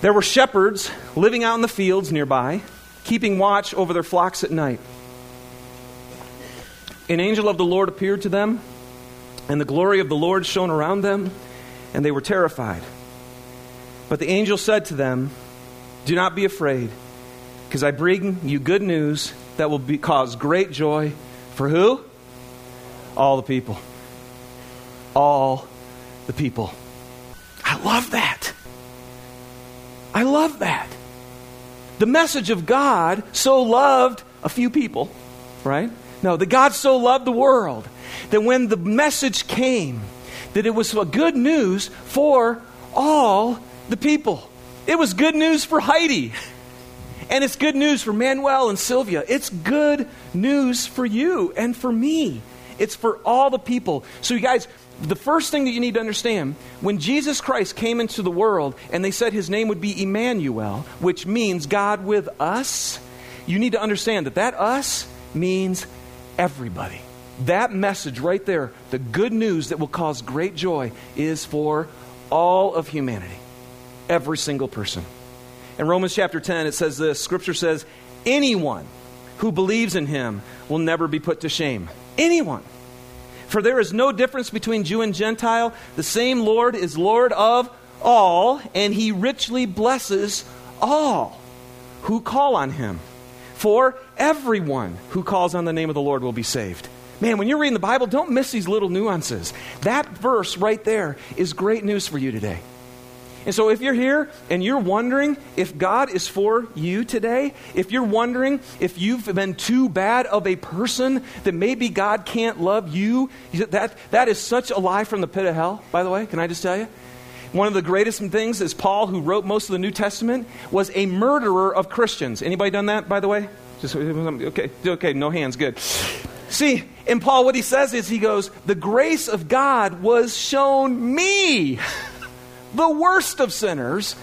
There were shepherds living out in the fields nearby, keeping watch over their flocks at night. An angel of the Lord appeared to them, and the glory of the Lord shone around them, and they were terrified. But the angel said to them, Do not be afraid, because I bring you good news that will be, cause great joy for who? All the people. All the people. I love that. I love that. The message of God so loved a few people, right? No, that God so loved the world that when the message came, that it was good news for all the people. It was good news for Heidi. And it's good news for Manuel and Sylvia. It's good news for you and for me. It's for all the people. So, you guys, the first thing that you need to understand when Jesus Christ came into the world and they said his name would be Emmanuel, which means God with us, you need to understand that that us means everybody. That message right there, the good news that will cause great joy, is for all of humanity, every single person. In Romans chapter 10, it says this Scripture says, anyone who believes in him will never be put to shame. Anyone. For there is no difference between Jew and Gentile. The same Lord is Lord of all, and he richly blesses all who call on him. For everyone who calls on the name of the Lord will be saved. Man, when you're reading the Bible, don't miss these little nuances. That verse right there is great news for you today. And so, if you're here and you're wondering if God is for you today, if you're wondering if you've been too bad of a person that maybe God can't love you, that, that is such a lie from the pit of hell, by the way. Can I just tell you? One of the greatest things is Paul, who wrote most of the New Testament, was a murderer of Christians. Anybody done that, by the way? Just okay, okay, no hands, good. See, in Paul, what he says is he goes, The grace of God was shown me. the worst of sinners,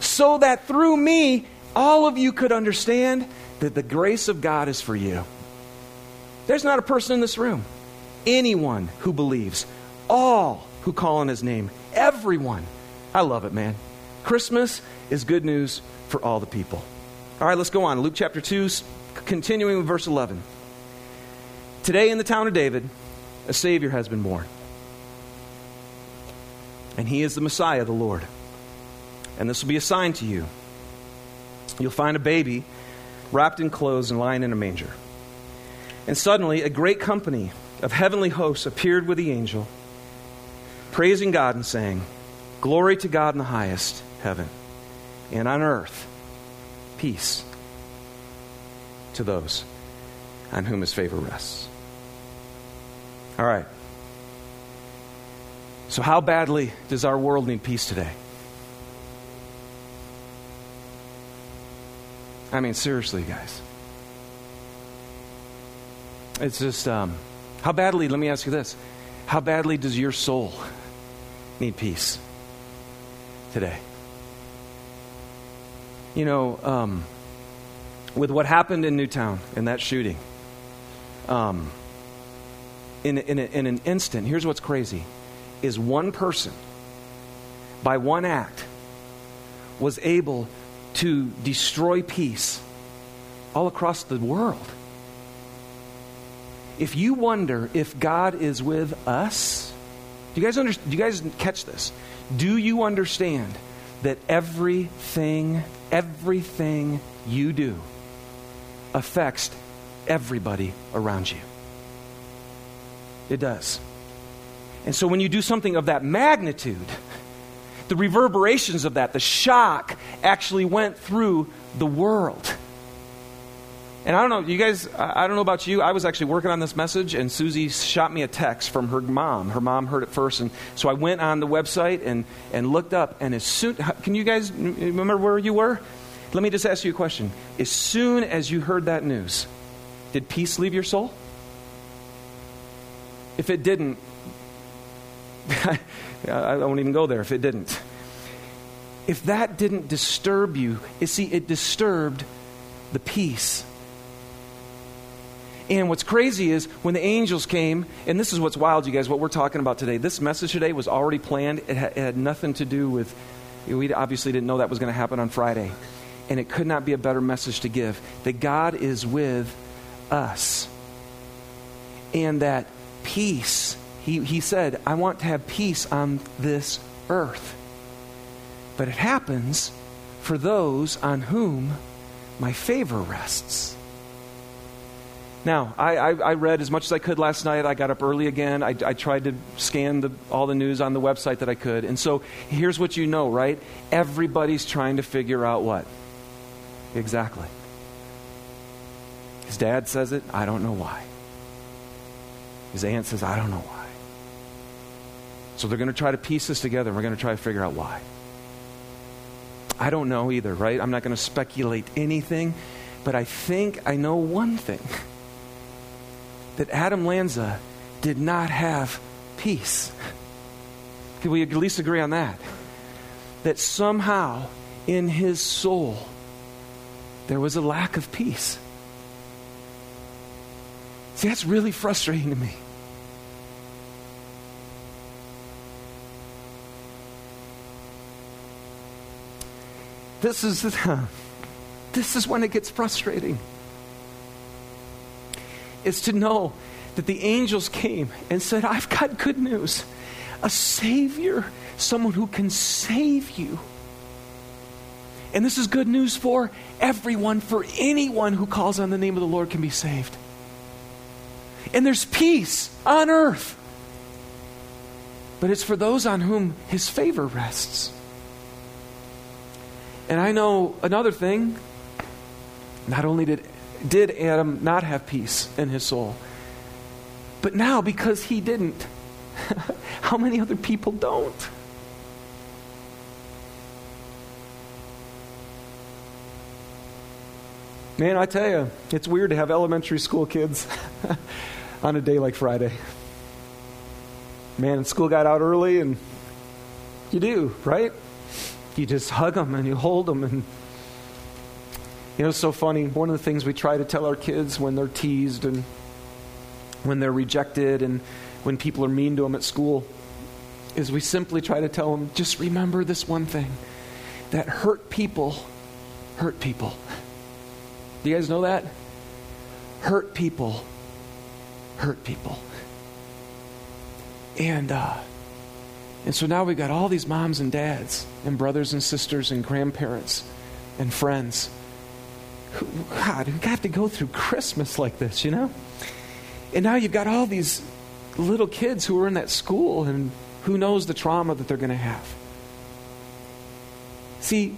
so that through me, all of you could understand that the grace of God is for you. There's not a person in this room, anyone who believes, all who call on his name, everyone. I love it, man. Christmas is good news for all the people. All right, let's go on. Luke chapter 2, continuing with verse 11. Today in the town of David, a Savior has been born and he is the Messiah, the Lord. And this will be a sign to you. You'll find a baby wrapped in clothes and lying in a manger. And suddenly, a great company of heavenly hosts appeared with the angel, praising God and saying, Glory to God in the highest heaven, and on earth, peace to those on whom his favor rests. All right. So, how badly does our world need peace today? I mean, seriously, guys. It's just, um, how badly, let me ask you this how badly does your soul need peace today? You know, um, with what happened in Newtown in that shooting, um, in, in, in an instant, here's what's crazy is one person, by one act, was able to destroy peace all across the world. If you wonder if God is with us, do you guys under, do you guys catch this? Do you understand that everything everything you do affects everybody around you? It does. And so when you do something of that magnitude, the reverberations of that, the shock, actually went through the world. And I don't know, you guys, I don't know about you. I was actually working on this message, and Susie shot me a text from her mom. Her mom heard it first. And so I went on the website and, and looked up. And as soon, can you guys remember where you were? Let me just ask you a question. As soon as you heard that news, did peace leave your soul? If it didn't, I won't even go there if it didn't. If that didn't disturb you, you see, it disturbed the peace. And what's crazy is when the angels came, and this is what's wild, you guys, what we're talking about today. This message today was already planned. It it had nothing to do with We obviously didn't know that was going to happen on Friday. And it could not be a better message to give that God is with us. And that peace, he, he said, I want to have peace on this earth. But it happens for those on whom my favor rests. Now, I, I, I, read as much as I could last night. I got up early again. I, I tried to scan the, all the news on the website that I could. And so here's what you know, right? Everybody's trying to figure out what? Exactly. His dad says it. I don't know why. His aunt says, I don't know why. So they're going to try to piece this together. And we're going to try to figure out why. I don't know either, right? I'm not going to speculate anything. But I think I know one thing that Adam Lanza did not have peace. Can we at least agree on that? That somehow in his soul there was a lack of peace. See, that's really frustrating to me. This is, this is when it gets frustrating is to know that the angels came and said, I've got good news. A Savior, someone who can save you. And this is good news for everyone, for anyone who calls on the name of the Lord can be saved. And there's peace on earth. But it's for those on whom his favor rests. And I know another thing. Not only did did Adam not have peace in his soul? But now, because he didn't, how many other people don't? Man, I tell you, it's weird to have elementary school kids on a day like Friday. Man, school got out early, and you do, right? You just hug them and you hold them and you know, it's so funny. One of the things we try to tell our kids when they're teased and when they're rejected and when people are mean to them at school is we simply try to tell them just remember this one thing that hurt people hurt people. Do you guys know that? Hurt people hurt people. And uh, and so now we've got all these moms and dads and brothers and sisters and grandparents and friends God, we got to go through Christmas like this, you know? And now you've got all these little kids who are in that school, and who knows the trauma that they're going to have. See,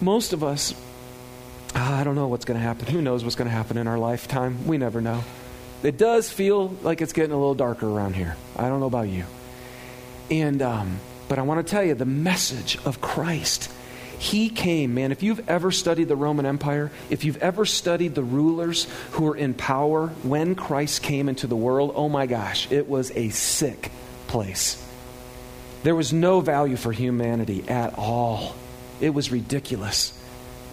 most of us, ah, I don't know what's going to happen. Who knows what's going to happen in our lifetime? We never know. It does feel like it's getting a little darker around here. I don't know about you. And, um, but I want to tell you the message of Christ he came, man. If you've ever studied the Roman Empire, if you've ever studied the rulers who were in power when Christ came into the world, oh my gosh, it was a sick place. There was no value for humanity at all. It was ridiculous.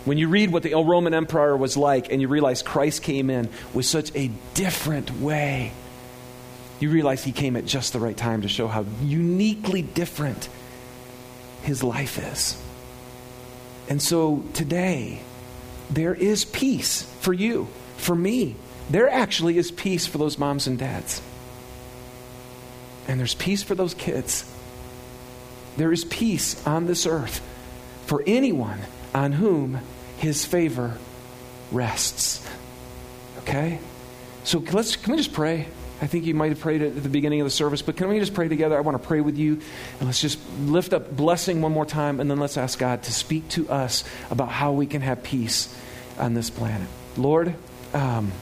When you read what the Roman Empire was like and you realize Christ came in with such a different way, you realize he came at just the right time to show how uniquely different his life is. And so today, there is peace for you, for me. There actually is peace for those moms and dads. And there's peace for those kids. There is peace on this earth for anyone on whom his favor rests. Okay? So let's can we just pray? I think you might have prayed at the beginning of the service, but can we just pray together? I want to pray with you. And let's just lift up blessing one more time, and then let's ask God to speak to us about how we can have peace on this planet. Lord, um,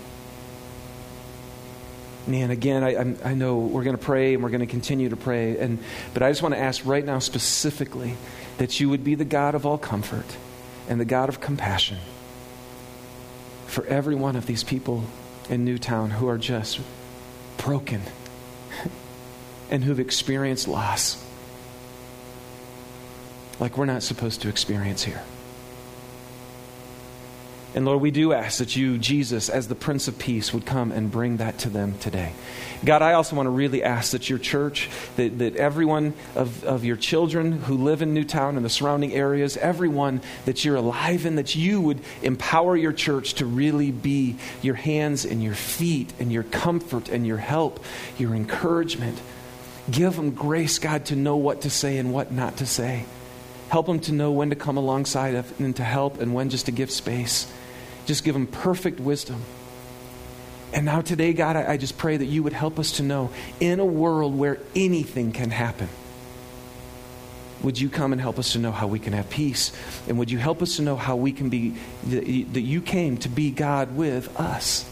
man, again, I, I know we're going to pray and we're going to continue to pray, and, but I just want to ask right now specifically that you would be the God of all comfort and the God of compassion for every one of these people in Newtown who are just broken and who've experienced loss like we're not supposed to experience here. And Lord, we do ask that you, Jesus, as the Prince of Peace, would come and bring that to them today. God, I also want to really ask that your church, that, that everyone of, of your children who live in Newtown and the surrounding areas, everyone that you're alive in, that you would empower your church to really be your hands and your feet and your comfort and your help, your encouragement. Give them grace, God, to know what to say and what not to say. Help them to know when to come alongside of and to help and when just to give space. Just give them perfect wisdom. And now, today, God, I, just pray that you would help us to know in a world where anything can happen, would you come and help us to know how we can have peace? And would you help us to know how we can be, that you came to be God with us?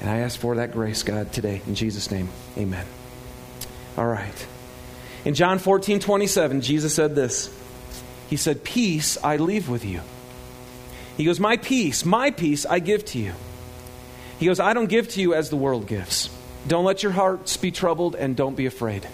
And I ask for that grace, God, today. In Jesus' name, amen. All right. In John 14, 27, Jesus said this He said, Peace I leave with you. He goes, My peace, my peace I give to you. He goes, I don't give to you as the world gives. Don't let your hearts be troubled and don't be afraid.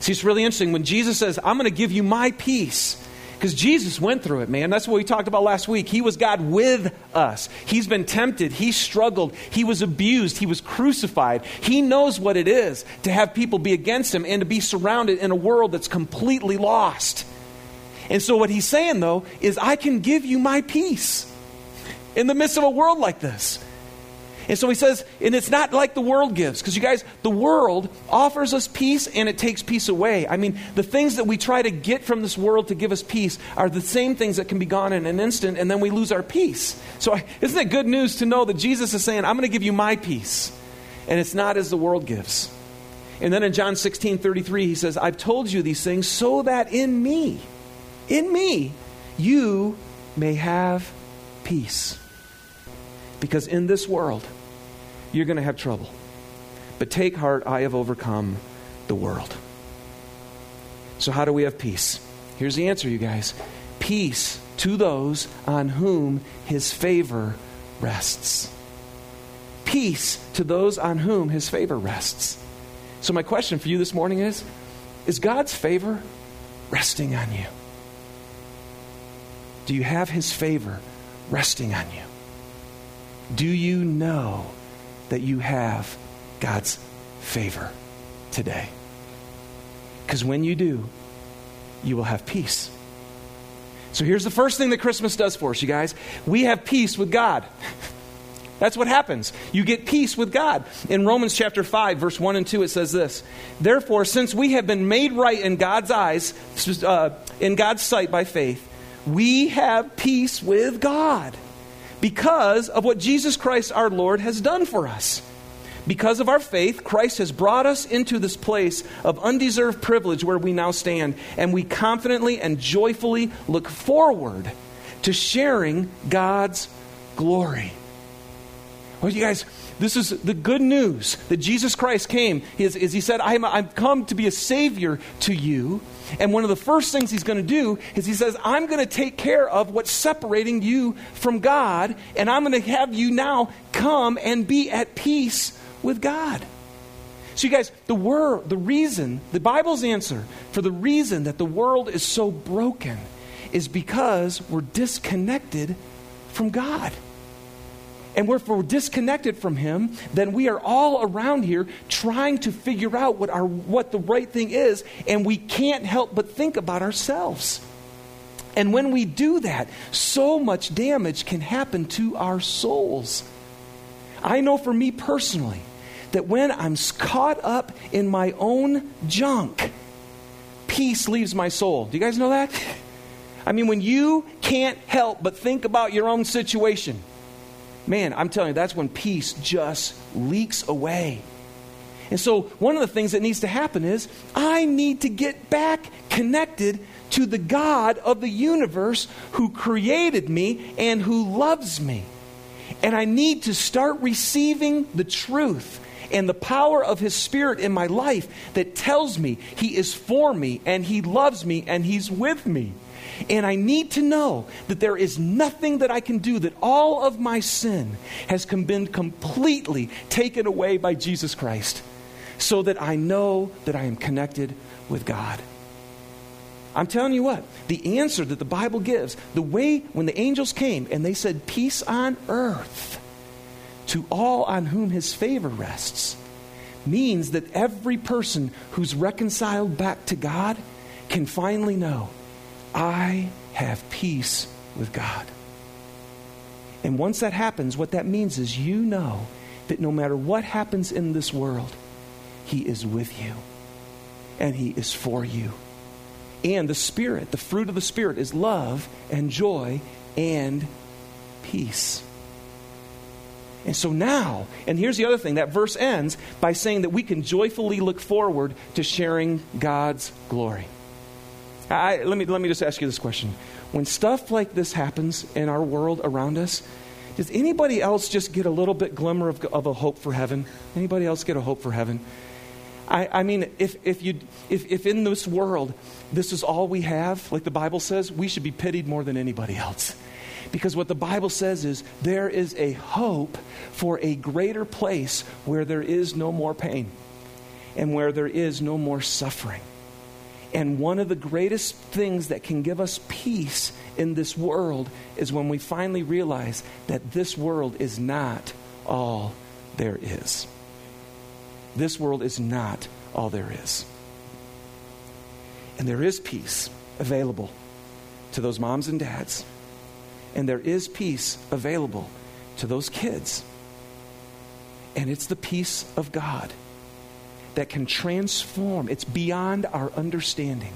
See, it's really interesting when Jesus says, I'm going to give you my peace. Because Jesus went through it, man. That's what we talked about last week. He was God with us. He's been tempted. He struggled. He was abused. He was crucified. He knows what it is to have people be against him and to be surrounded in a world that's completely lost. And so, what he's saying, though, is I can give you my peace in the midst of a world like this. And so he says, and it's not like the world gives, because you guys, the world offers us peace and it takes peace away. I mean, the things that we try to get from this world to give us peace are the same things that can be gone in an instant, and then we lose our peace. So, isn't it good news to know that Jesus is saying, I'm going to give you my peace, and it's not as the world gives. And then in John 16 33, he says, I've told you these things so that in me, in me, you may have peace. Because in this world, you're going to have trouble. But take heart, I have overcome the world. So, how do we have peace? Here's the answer, you guys peace to those on whom his favor rests. Peace to those on whom his favor rests. So, my question for you this morning is Is God's favor resting on you? Do you have his favor resting on you? Do you know that you have God's favor today? Because when you do, you will have peace. So here's the first thing that Christmas does for us, you guys. We have peace with God. That's what happens. You get peace with God. In Romans chapter 5, verse 1 and 2, it says this Therefore, since we have been made right in God's eyes, uh, in God's sight by faith, we have peace with God because of what Jesus Christ our Lord has done for us. Because of our faith, Christ has brought us into this place of undeserved privilege where we now stand, and we confidently and joyfully look forward to sharing God's glory. Well, you guys, this is the good news that Jesus Christ came. Is, is he said, I'm, I've come to be a Savior to you. And one of the first things he's going to do is he says, I'm going to take care of what's separating you from God, and I'm going to have you now come and be at peace with God. So, you guys, the word, the reason, the Bible's answer for the reason that the world is so broken is because we're disconnected from God. And if we're disconnected from Him, then we are all around here trying to figure out what, our, what the right thing is, and we can't help but think about ourselves. And when we do that, so much damage can happen to our souls. I know for me personally that when I'm caught up in my own junk, peace leaves my soul. Do you guys know that? I mean, when you can't help but think about your own situation, man, I'm telling you, that's when peace just leaks away. And so, one of the things that needs to happen is I need to get back connected to the God of the universe who created me and who loves me. And I need to start receiving the truth and the power of His Spirit in my life that tells me He is for me and He loves me and He's with me. And I need to know that there is nothing that I can do, that all of my sin has been completely taken away by Jesus Christ, so that I know that I am connected with God. I'm telling you what, the answer that the Bible gives, the way when the angels came and they said, Peace on earth to all on whom his favor rests, means that every person who's reconciled back to God can finally know, I have peace with God. And once that happens, what that means is you know that no matter what happens in this world, He is with you and He is for you. And the Spirit, the fruit of the Spirit, is love and joy and peace. And so now, and here's the other thing that verse ends by saying that we can joyfully look forward to sharing God's glory. I, let, me, let me just ask you this question. When stuff like this happens in our world around us, does anybody else just get a little bit glimmer of, of a hope for heaven? Anybody else get a hope for heaven? I, I mean, if, if, you, if, if in this world this is all we have, like the Bible says, we should be pitied more than anybody else. Because what the Bible says is there is a hope for a greater place where there is no more pain and where there is no more suffering. And one of the greatest things that can give us peace in this world is when we finally realize that this world is not all there is. This world is not all there is. And there is peace available to those moms and dads. And there is peace available to those kids. And it's the peace of God that can transform. It's beyond our understanding,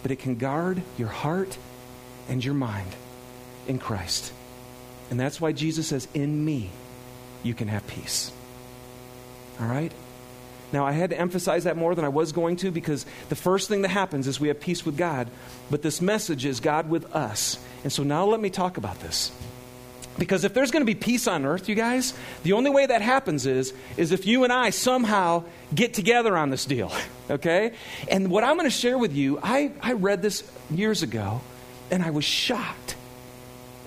but it can guard your heart and your mind in Christ. And that's why Jesus says, In me, you can have peace. All right? Now, I had to emphasize that more than I was going to because the first thing that happens is we have peace with God, but this message is God with us. And so now let me talk about this. Because if there's going to be peace on earth, you guys, the only way that happens is, is if you and I somehow get together on this deal, okay? And what I'm going to share with you, I, I read this years ago, and I was shocked.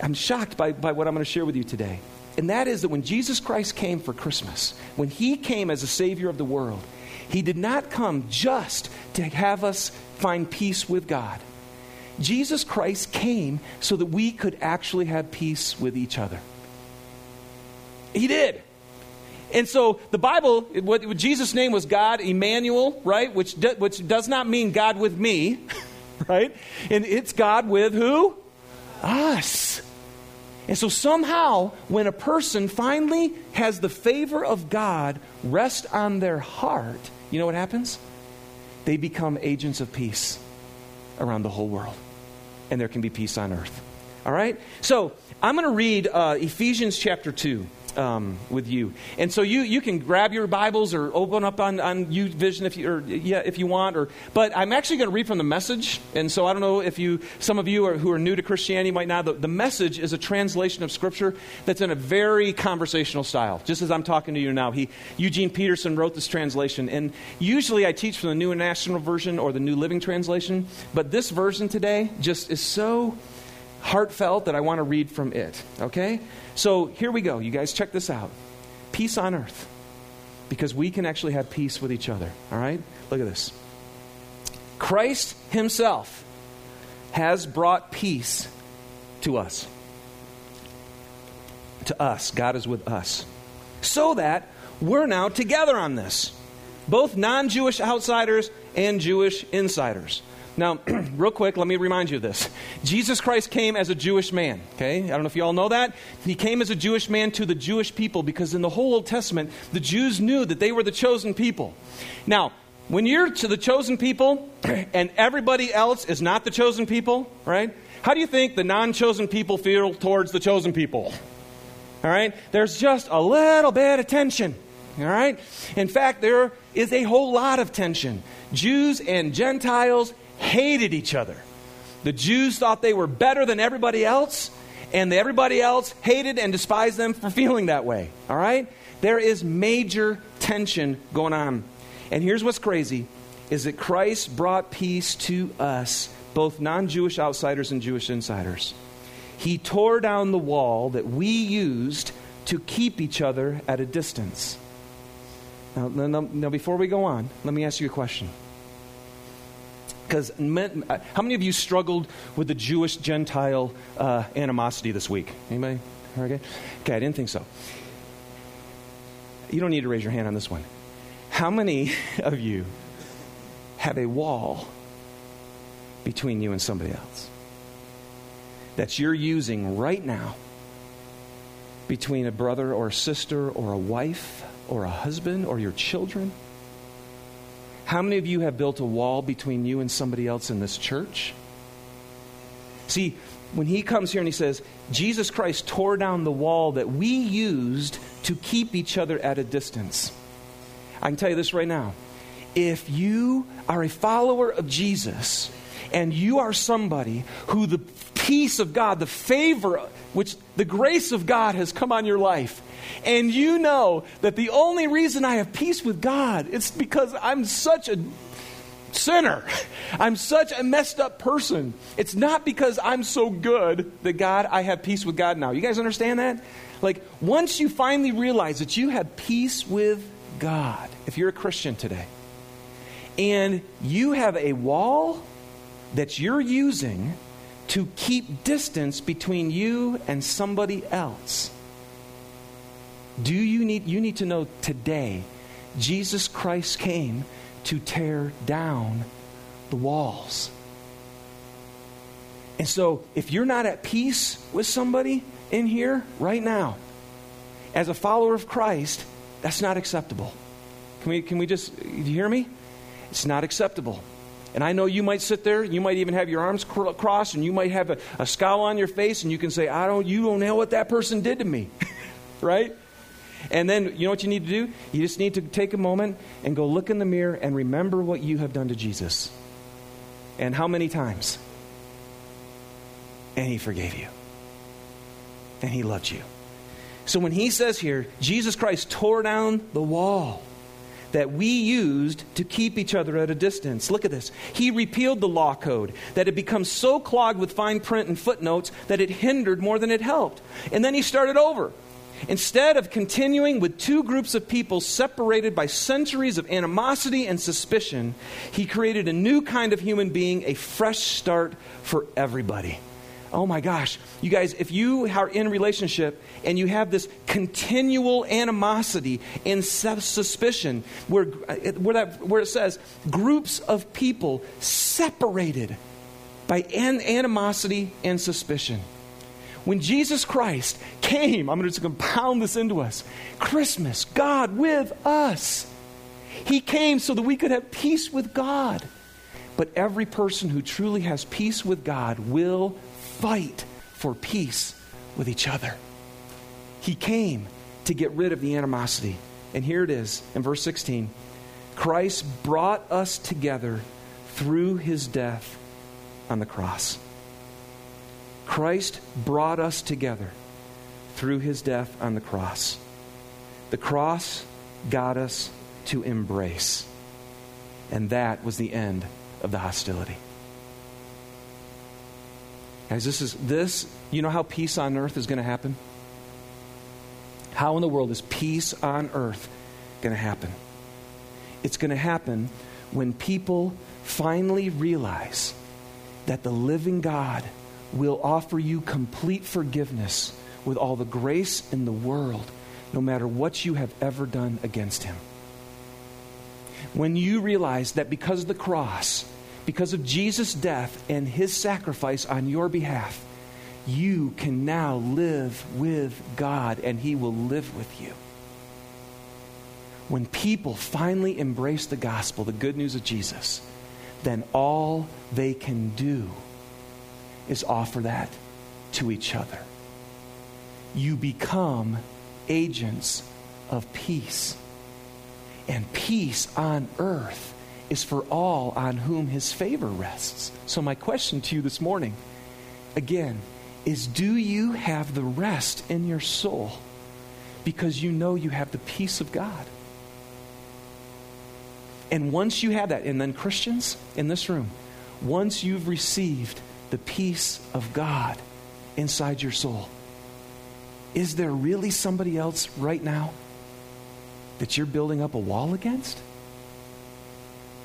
I'm shocked by, by what I'm going to share with you today. And that is that when Jesus Christ came for Christmas, when he came as a Savior of the world, he did not come just to have us find peace with God. Jesus Christ came so that we could actually have peace with each other. He did. And so the Bible, what, Jesus' name was God Emmanuel, right? Which, do, which does not mean God with me, right? And it's God with who? Us. And so somehow, when a person finally has the favor of God rest on their heart, you know what happens? They become agents of peace around the whole world. And there can be peace on earth. All right? So I'm going to read uh, Ephesians chapter 2 um, with you. And so you, you can grab your Bibles or open up on, on YouVersion if you, or, yeah, if you want. Or, but I'm actually going to read from the message. And so I don't know if you, some of you are, who are new to Christianity might not. The, the message is a translation of Scripture that's in a very conversational style, just as I'm talking to you now. He, Eugene Peterson wrote this translation. And usually I teach from the New International Version or the New Living Translation. But this version today just is so heartfelt that I want to read from it. Okay? So here we go. You guys check this out. Peace on earth. Because we can actually have peace with each other. All right? Look at this. Christ Himself has brought peace to us. To us. God is with us. So that we're now together on this. Both non Jewish outsiders and Jewish insiders. Now, real quick, let me remind you of this. Jesus Christ came as a Jewish man, okay? I don't know if you all know that. He came as a Jewish man to the Jewish people because in the whole Old Testament, the Jews knew that they were the chosen people. Now, when you're to the chosen people and everybody else is not the chosen people, right? How do you think the non chosen people feel towards the chosen people? All right? There's just a little bit of tension. All right? In fact, there is a whole lot of tension. Jews and Gentiles hated each other. The Jews thought they were better than everybody else, and everybody else hated and despised them for feeling that way. All right? There is major tension going on. And here's what's crazy is that Christ brought peace to us, both non-Jewish outsiders and Jewish insiders. He tore down the wall that we used to keep each other at a distance. Now, now, now before we go on, let me ask you a question. Because uh, how many of you struggled with the Jewish Gentile uh, animosity this week? Anybody? Okay. Okay, I didn't think so. You don't need to raise your hand on this one. How many of you have a wall between you and somebody else that you're using right now between a brother or a sister or a wife or a husband or your children? How many of you have built a wall between you and somebody else in this church? See, when he comes here and he says, Jesus Christ tore down the wall that we used to keep each other at a distance. I can tell you this right now. If you are a follower of Jesus and you are somebody who the peace of God, the favor, which the grace of God has come on your life, and you know that the only reason I have peace with God is because I'm such a sinner. I'm such a messed up person. It's not because I'm so good that God, I have peace with God now. You guys understand that? Like, once you finally realize that you have peace with God, if you're a Christian today, and you have a wall that you're using to keep distance between you and somebody else. Do you need you need to know today Jesus Christ came to tear down the walls. And so, if you're not at peace with somebody in here right now, as a follower of Christ, that's not acceptable. Can we, can we just, you hear me? It's not acceptable. And I know you might sit there, you might even have your arms crossed, and you might have a, a scowl on your face, and you can say, I don't, you don't know what that person did to me. right? And then, you know what you need to do? You just need to take a moment and go look in the mirror and remember what you have done to Jesus. And how many times? And he forgave you. And he loved you. So when he says here, Jesus Christ tore down the wall that we used to keep each other at a distance. Look at this. He repealed the law code that had become so clogged with fine print and footnotes that it hindered more than it helped. And then he started over. Instead of continuing with two groups of people separated by centuries of animosity and suspicion, he created a new kind of human being, a fresh start for everybody. Oh my gosh. You guys, if you are in relationship and you have this continual animosity and suspicion, where, where, that, where it says groups of people separated by an animosity and suspicion. When Jesus Christ came, I'm going to compound this into us Christmas, God with us. He came so that we could have peace with God. But every person who truly has peace with God will fight for peace with each other. He came to get rid of the animosity. And here it is in verse 16 Christ brought us together through his death on the cross. Christ brought us together through his death on the cross. The cross got us to embrace. And that was the end of the hostility. Guys, this is this, you know how peace on earth is going to happen? How in the world is peace on earth going to happen? It's going to happen when people finally realize that the living God will offer you complete forgiveness with all the grace in the world, no matter what you have ever done against Him. When you realize that because of the cross, because of Jesus' death and His sacrifice on your behalf, you can now live with God and He will live with you. When people finally embrace the gospel, the good news of Jesus, then all they can do is offer that to each other. You become agents of peace. And peace on earth is for all on whom his favor rests. So, my question to you this morning, again, is do you have the rest in your soul because you know you have the peace of God? And once you have that, and then Christians in this room, once you've received the peace of God inside your soul. Is there really somebody else right now that you're building up a wall against?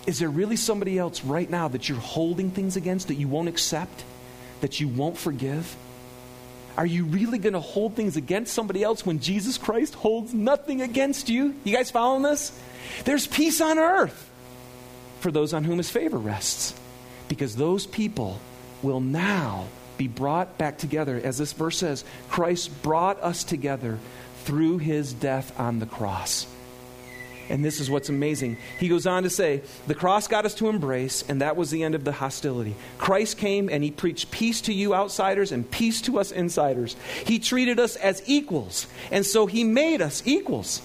Is there really somebody else right now that you're holding things against that you won't accept, that you won't forgive? Are you really going to hold things against somebody else when Jesus Christ holds nothing against you? You guys following this? There's peace on earth for those on whom his favor rests. Because those people will now be brought back together. As this verse says, Christ brought us together through his death on the cross. And this is what's amazing. He goes on to say, The cross got us to embrace, and that was the end of the hostility. Christ came and he preached peace to you outsiders and peace to us insiders. He treated us as equals, and so he made us equals.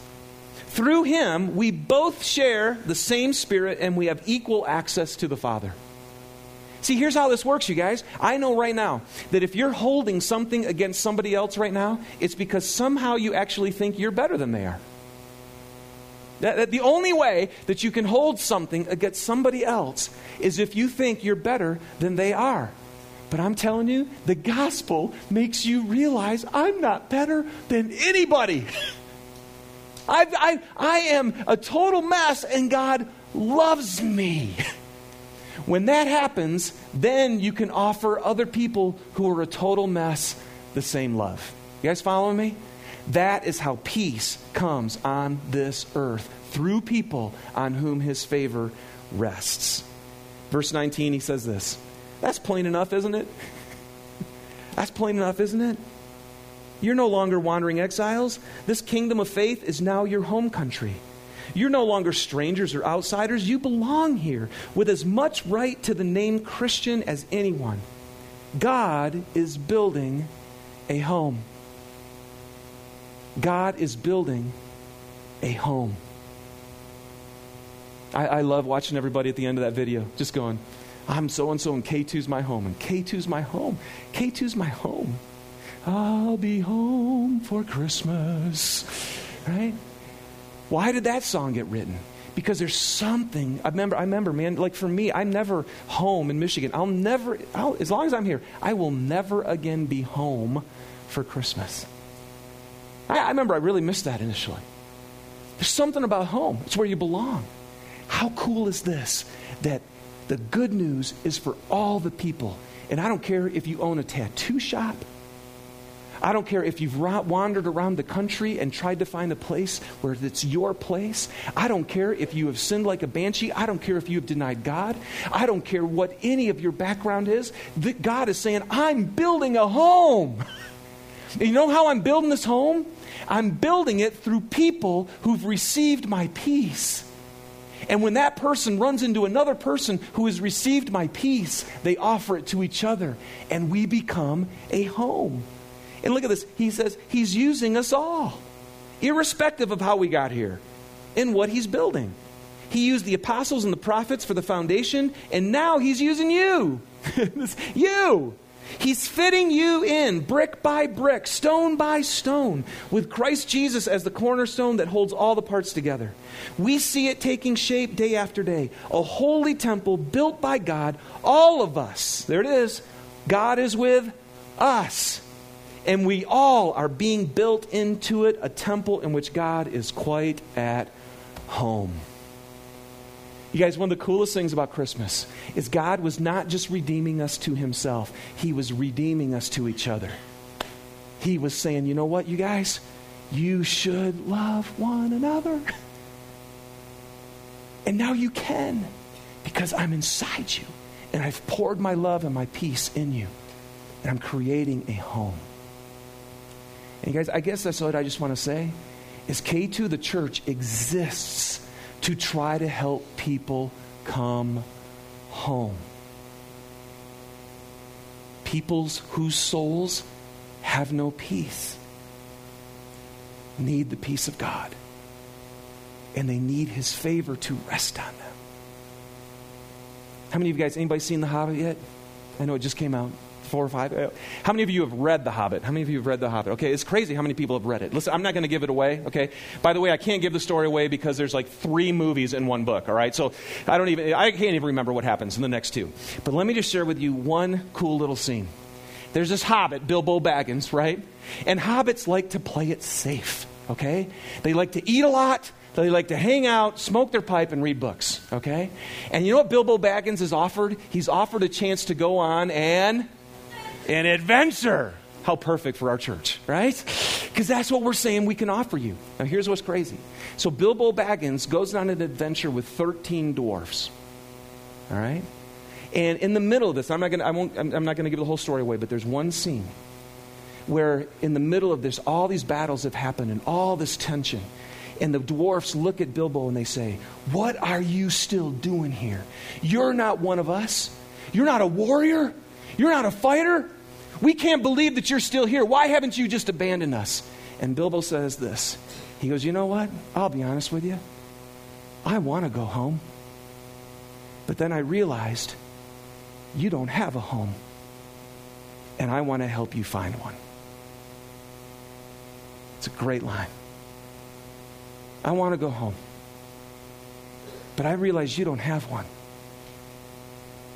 Through him, we both share the same spirit and we have equal access to the Father. See, here's how this works, you guys. I know right now that if you're holding something against somebody else right now, it's because somehow you actually think you're better than they are. That, that the only way that you can hold something against somebody else is if you think you're better than they are. But I'm telling you, the gospel makes you realize I'm not better than anybody. I, I, I am a total mess, and God loves me. When that happens, then you can offer other people who are a total mess the same love. You guys following me? That is how peace comes on this earth through people on whom his favor rests. Verse 19, he says this. That's plain enough, isn't it? That's plain enough, isn't it? You're no longer wandering exiles. This kingdom of faith is now your home country. You're no longer strangers or outsiders. You belong here with as much right to the name Christian as anyone. God is building a home. God is building a home. I, I love watching everybody at the end of that video just going, I'm so and so, and K2's my home, and K2's my home. K2's my home. I'll be home for Christmas. Right? Why did that song get written? Because there's something. I remember, I remember, man, like for me, I'm never home in Michigan. I'll never, I'll, as long as I'm here, I will never again be home for Christmas. I, I remember I really missed that initially. There's something about home, it's where you belong. How cool is this? That the good news is for all the people. And I don't care if you own a tattoo shop. I don't care if you've wandered around the country and tried to find a place where it's your place. I don't care if you have sinned like a banshee. I don't care if you have denied God. I don't care what any of your background is. God is saying, I'm building a home. you know how I'm building this home? I'm building it through people who've received my peace. And when that person runs into another person who has received my peace, they offer it to each other, and we become a home. And look at this. He says he's using us all, irrespective of how we got here, in what he's building. He used the apostles and the prophets for the foundation, and now he's using you. you. He's fitting you in brick by brick, stone by stone, with Christ Jesus as the cornerstone that holds all the parts together. We see it taking shape day after day. A holy temple built by God, all of us. There it is. God is with us. And we all are being built into it, a temple in which God is quite at home. You guys, one of the coolest things about Christmas is God was not just redeeming us to himself, He was redeeming us to each other. He was saying, you know what, you guys? You should love one another. And now you can because I'm inside you and I've poured my love and my peace in you. And I'm creating a home. And you guys, I guess that's what I just want to say is K2 the church exists to try to help people come home. Peoples whose souls have no peace need the peace of God. And they need his favor to rest on them. How many of you guys, anybody seen The Hobbit yet? I know it just came out four or five. Uh, how many of you have read The Hobbit? How many of you have read The Hobbit? Okay, it's crazy how many people have read it. Listen, I'm not going to give it away, okay? By the way, I can't give the story away because there's like three movies in one book, all right? So I don't even, I can't even remember what happens in the next two. But let me just share with you one cool little scene. There's this hobbit, Bilbo Baggins, right? And hobbits like to play it safe, okay? They like to eat a lot, They like to hang out, smoke their pipe, and read books, okay? And you know what Bilbo Baggins has offered? He's offered a chance to go on an, an adventure. How perfect for our church, right? Because that's what we're saying we can offer you. Now, here's what's crazy. So, Bilbo Baggins goes on an adventure with 13 dwarfs, all right? And in the middle of this, I'm not going to, I won't, I'm, I'm not going to give the whole story away, but there's one scene where in the middle of this, all these battles have happened and all this tension. And the dwarfs look at Bilbo and they say, What are you still doing here? You're not one of us. You're not a warrior. You're not a fighter. We can't believe that you're still here. Why haven't you just abandoned us? And Bilbo says this He goes, You know what? I'll be honest with you. I want to go home. But then I realized you don't have a home. And I want to help you find one. It's a great line. I want to go home. But I realize you don't have one.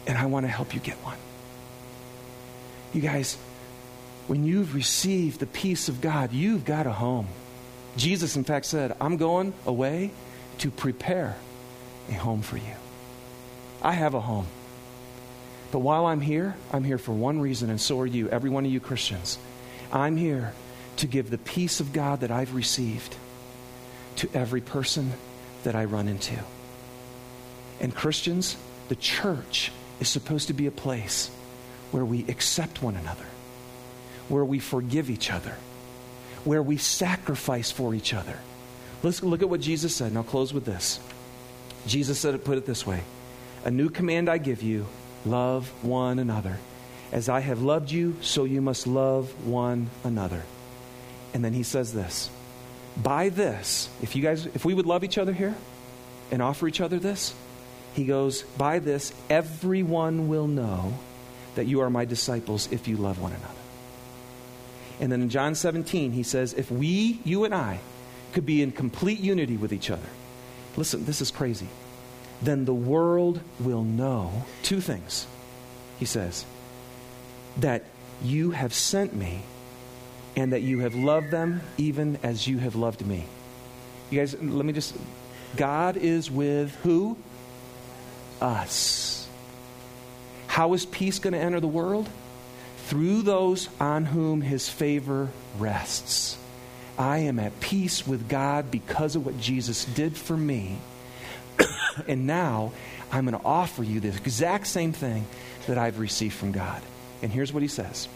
And I want to help you get one. You guys, when you've received the peace of God, you've got a home. Jesus, in fact, said, I'm going away to prepare a home for you. I have a home. But while I'm here, I'm here for one reason, and so are you, every one of you Christians. I'm here to give the peace of God that I've received to every person that I run into. And Christians, the church is supposed to be a place where we accept one another, where we forgive each other, where we sacrifice for each other. Let's look at what Jesus said, and I'll close with this. Jesus said it, put it this way A new command I give you love one another. As I have loved you, so you must love one another. And then he says this by this, if you guys, if we would love each other here and offer each other this, he goes, by this, everyone will know that you are my disciples if you love one another. And then in John 17, he says, if we, you and I, could be in complete unity with each other, listen, this is crazy, then the world will know two things. He says, that you have sent me and that you have loved them even as you have loved me. You guys, let me just. God is with who? Us. How is peace going to enter the world? Through those on whom his favor rests. I am at peace with God because of what Jesus did for me. and now I'm going to offer you the exact same thing that I've received from God. And here's what he says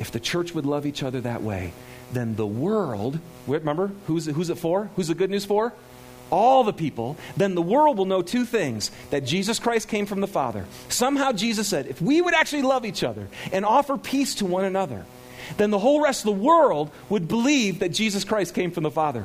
if the church would love each other that way, then the world, remember, who's, who's it for? Who's the good news for? All the people, then the world will know two things that Jesus Christ came from the Father. Somehow Jesus said, if we would actually love each other and offer peace to one another, then the whole rest of the world would believe that Jesus Christ came from the Father.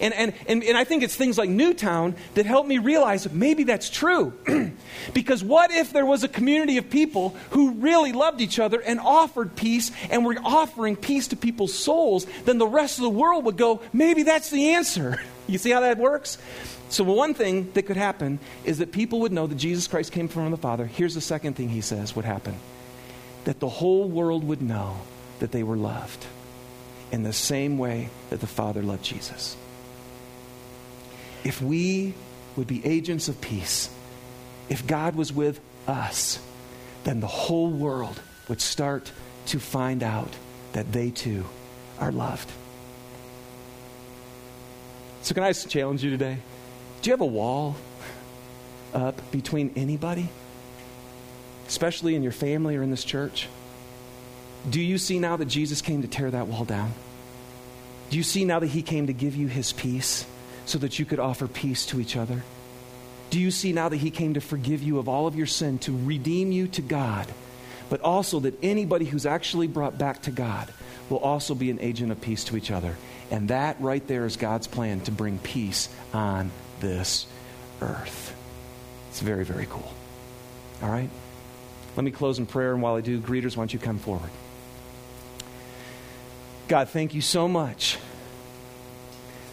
And, and, and, and I think it's things like Newtown that help me realize maybe that's true. because what if there was a community of people who really loved each other and offered peace and were offering peace to people's souls? Then the rest of the world would go, maybe that's the answer. you see how that works? So, one thing that could happen is that people would know that Jesus Christ came from the Father. Here's the second thing he says would happen that the whole world would know that they were loved in the same way that the Father loved Jesus if we would be agents of peace, if God was with us, then the whole world would start to find out that they too are loved. So, can I challenge you today? Do you have a wall up between anybody, especially in your family or in this church? Do you see now that Jesus came to tear that wall down? Do you see now that he came to give you his peace? so that you could offer peace to each other? Do you see now that He came to forgive you of all of your sin, to redeem you to God, but also that anybody who's actually brought back to God will also be an agent of peace to each other? And that right there is God's plan to bring peace on this earth. It's very, very cool. All right? Let me close in prayer, and while I do, greeters, why don't you come forward? God, thank you so much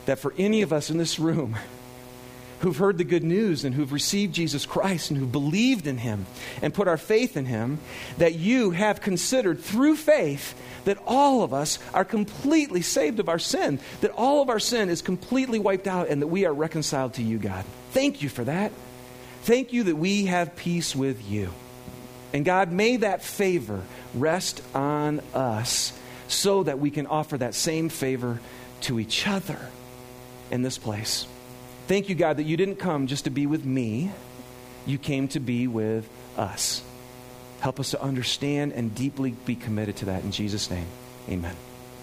that for any of us in this room who've heard the good news and who've received Jesus Christ and who've believed in him and put our faith in him, that you have considered through faith that all of us are completely saved of our sin, that all of our sin is completely wiped out, and that we are reconciled to you, God. Thank you for that. Thank you that we have peace with you. And God, may that favor rest on us so that we can offer that same favor to each other in this place. Thank you, God, that you didn't come just to be with me, you came to be with us. Help us to understand and deeply be committed to that in Jesus' name. Amen.